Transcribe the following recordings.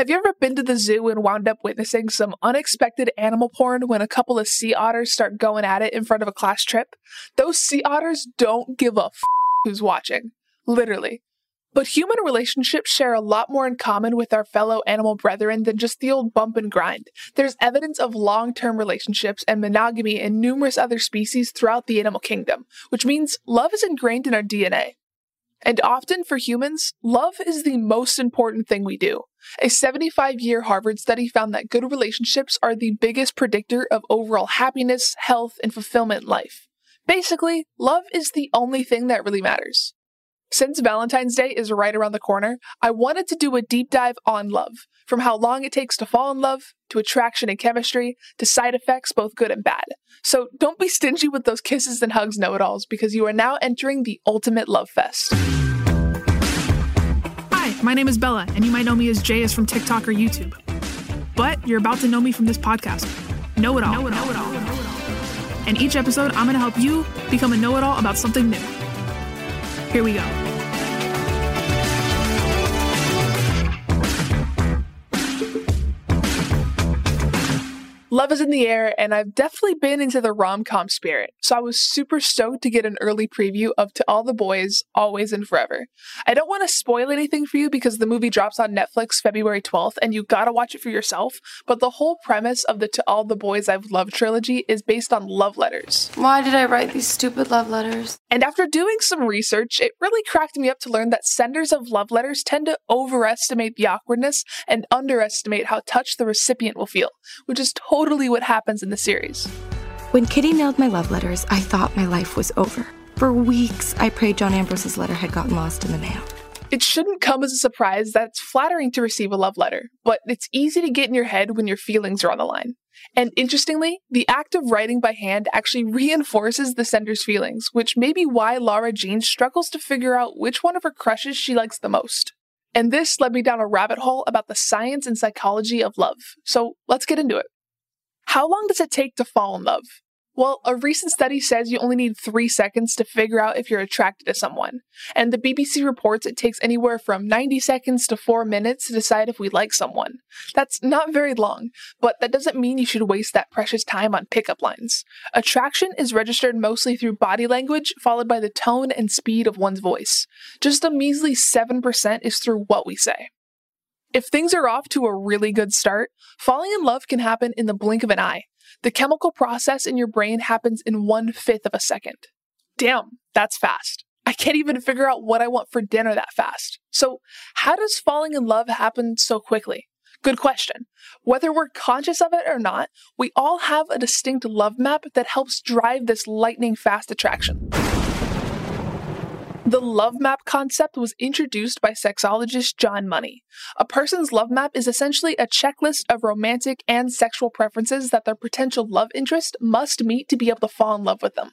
Have you ever been to the zoo and wound up witnessing some unexpected animal porn when a couple of sea otters start going at it in front of a class trip? Those sea otters don't give a f- who's watching. Literally. But human relationships share a lot more in common with our fellow animal brethren than just the old bump and grind. There's evidence of long term relationships and monogamy in numerous other species throughout the animal kingdom, which means love is ingrained in our DNA. And often for humans, love is the most important thing we do. A 75 year Harvard study found that good relationships are the biggest predictor of overall happiness, health, and fulfillment in life. Basically, love is the only thing that really matters. Since Valentine's Day is right around the corner, I wanted to do a deep dive on love, from how long it takes to fall in love, to attraction and chemistry, to side effects, both good and bad. So don't be stingy with those kisses and hugs know it alls, because you are now entering the ultimate love fest. My name is Bella, and you might know me as Jayus from TikTok or YouTube. But you're about to know me from this podcast. Know it all. Know it all. Know it all. And each episode, I'm going to help you become a know it all about something new. Here we go. Love is in the air, and I've definitely been into the rom com spirit, so I was super stoked to get an early preview of To All the Boys, Always and Forever. I don't want to spoil anything for you because the movie drops on Netflix February 12th, and you gotta watch it for yourself, but the whole premise of the To All the Boys I've Loved trilogy is based on love letters. Why did I write these stupid love letters? And after doing some research, it really cracked me up to learn that senders of love letters tend to overestimate the awkwardness and underestimate how touched the recipient will feel, which is totally totally what happens in the series. When Kitty mailed my love letters, I thought my life was over. For weeks, I prayed John Ambrose's letter had gotten lost in the mail. It shouldn't come as a surprise that it's flattering to receive a love letter, but it's easy to get in your head when your feelings are on the line. And interestingly, the act of writing by hand actually reinforces the sender's feelings, which may be why Lara Jean struggles to figure out which one of her crushes she likes the most. And this led me down a rabbit hole about the science and psychology of love. So let's get into it. How long does it take to fall in love? Well, a recent study says you only need three seconds to figure out if you're attracted to someone. And the BBC reports it takes anywhere from 90 seconds to four minutes to decide if we like someone. That's not very long, but that doesn't mean you should waste that precious time on pickup lines. Attraction is registered mostly through body language, followed by the tone and speed of one's voice. Just a measly 7% is through what we say. If things are off to a really good start, falling in love can happen in the blink of an eye. The chemical process in your brain happens in one fifth of a second. Damn, that's fast. I can't even figure out what I want for dinner that fast. So, how does falling in love happen so quickly? Good question. Whether we're conscious of it or not, we all have a distinct love map that helps drive this lightning fast attraction. The love map concept was introduced by sexologist John Money. A person's love map is essentially a checklist of romantic and sexual preferences that their potential love interest must meet to be able to fall in love with them.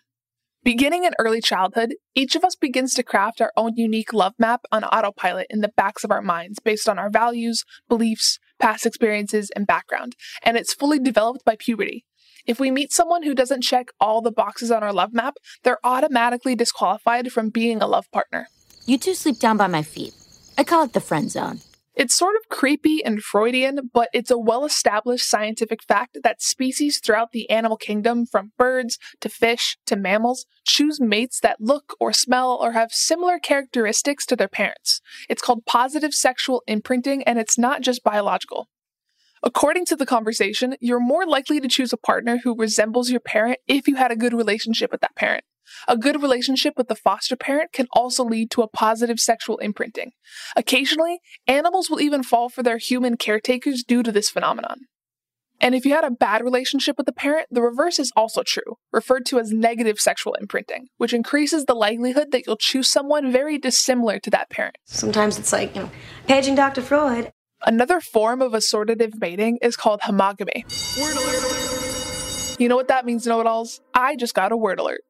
Beginning in early childhood, each of us begins to craft our own unique love map on autopilot in the backs of our minds based on our values, beliefs, past experiences, and background, and it's fully developed by puberty. If we meet someone who doesn't check all the boxes on our love map, they're automatically disqualified from being a love partner. You two sleep down by my feet. I call it the friend zone. It's sort of creepy and Freudian, but it's a well established scientific fact that species throughout the animal kingdom, from birds to fish to mammals, choose mates that look or smell or have similar characteristics to their parents. It's called positive sexual imprinting, and it's not just biological. According to the conversation, you're more likely to choose a partner who resembles your parent if you had a good relationship with that parent. A good relationship with the foster parent can also lead to a positive sexual imprinting. Occasionally, animals will even fall for their human caretakers due to this phenomenon. And if you had a bad relationship with the parent, the reverse is also true, referred to as negative sexual imprinting, which increases the likelihood that you'll choose someone very dissimilar to that parent. Sometimes it's like, you know, paging Dr. Freud. Another form of assortative mating is called homogamy. You know what that means, know it alls? I just got a word alert.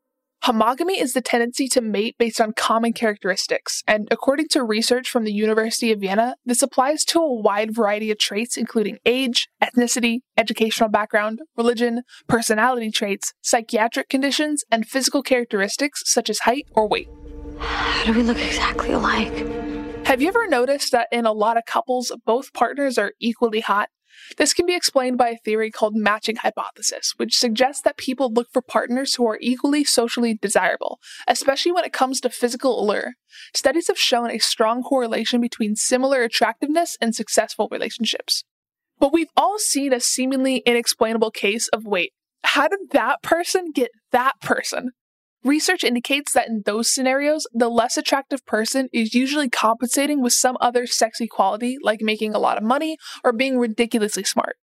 Homogamy is the tendency to mate based on common characteristics, and according to research from the University of Vienna, this applies to a wide variety of traits including age, ethnicity, educational background, religion, personality traits, psychiatric conditions, and physical characteristics such as height or weight. How do we look exactly alike? Have you ever noticed that in a lot of couples, both partners are equally hot? This can be explained by a theory called matching hypothesis, which suggests that people look for partners who are equally socially desirable, especially when it comes to physical allure. Studies have shown a strong correlation between similar attractiveness and successful relationships. But we've all seen a seemingly inexplainable case of wait, how did that person get that person? Research indicates that in those scenarios, the less attractive person is usually compensating with some other sexy quality, like making a lot of money or being ridiculously smart.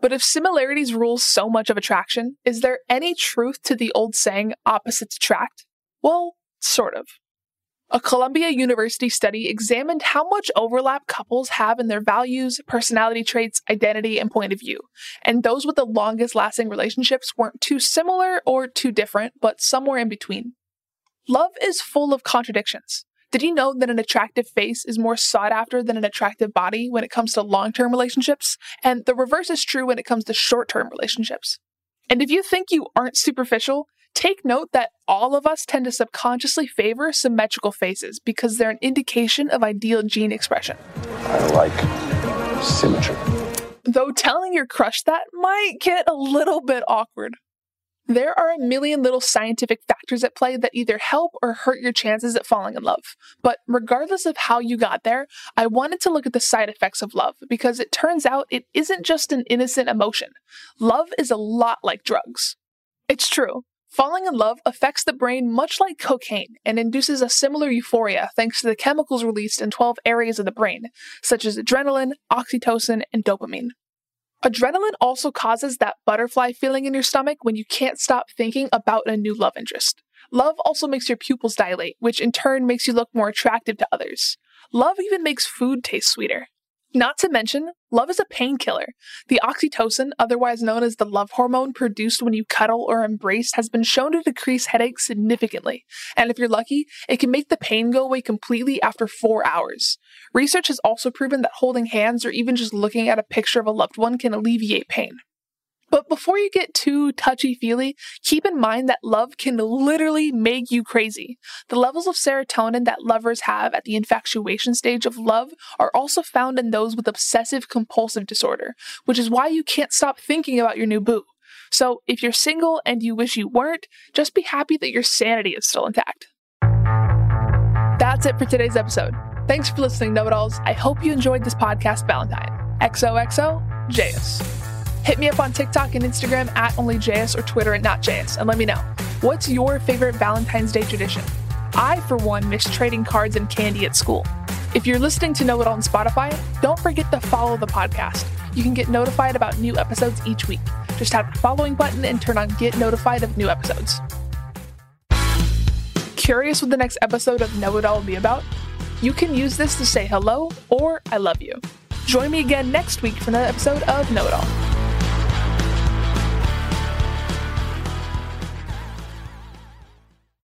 But if similarities rule so much of attraction, is there any truth to the old saying, opposites attract? Well, sort of. A Columbia University study examined how much overlap couples have in their values, personality traits, identity, and point of view. And those with the longest lasting relationships weren't too similar or too different, but somewhere in between. Love is full of contradictions. Did you know that an attractive face is more sought after than an attractive body when it comes to long term relationships? And the reverse is true when it comes to short term relationships. And if you think you aren't superficial, Take note that all of us tend to subconsciously favor symmetrical faces because they're an indication of ideal gene expression. I like symmetry. Though telling your crush that might get a little bit awkward. There are a million little scientific factors at play that either help or hurt your chances at falling in love. But regardless of how you got there, I wanted to look at the side effects of love because it turns out it isn't just an innocent emotion. Love is a lot like drugs. It's true. Falling in love affects the brain much like cocaine and induces a similar euphoria thanks to the chemicals released in 12 areas of the brain, such as adrenaline, oxytocin, and dopamine. Adrenaline also causes that butterfly feeling in your stomach when you can't stop thinking about a new love interest. Love also makes your pupils dilate, which in turn makes you look more attractive to others. Love even makes food taste sweeter. Not to mention, love is a painkiller. The oxytocin, otherwise known as the love hormone produced when you cuddle or embrace, has been shown to decrease headaches significantly. And if you're lucky, it can make the pain go away completely after four hours. Research has also proven that holding hands or even just looking at a picture of a loved one can alleviate pain. But before you get too touchy feely, keep in mind that love can literally make you crazy. The levels of serotonin that lovers have at the infatuation stage of love are also found in those with obsessive compulsive disorder, which is why you can't stop thinking about your new boo. So if you're single and you wish you weren't, just be happy that your sanity is still intact. That's it for today's episode. Thanks for listening, Know It Alls. I hope you enjoyed this podcast, Valentine. XOXO, Jayus. Hit me up on TikTok and Instagram at OnlyJayus or Twitter at NotJayus and let me know. What's your favorite Valentine's Day tradition? I, for one, miss trading cards and candy at school. If you're listening to Know It All on Spotify, don't forget to follow the podcast. You can get notified about new episodes each week. Just tap the following button and turn on Get Notified of new episodes. Curious what the next episode of Know It All will be about? You can use this to say hello or I love you. Join me again next week for another episode of Know It All.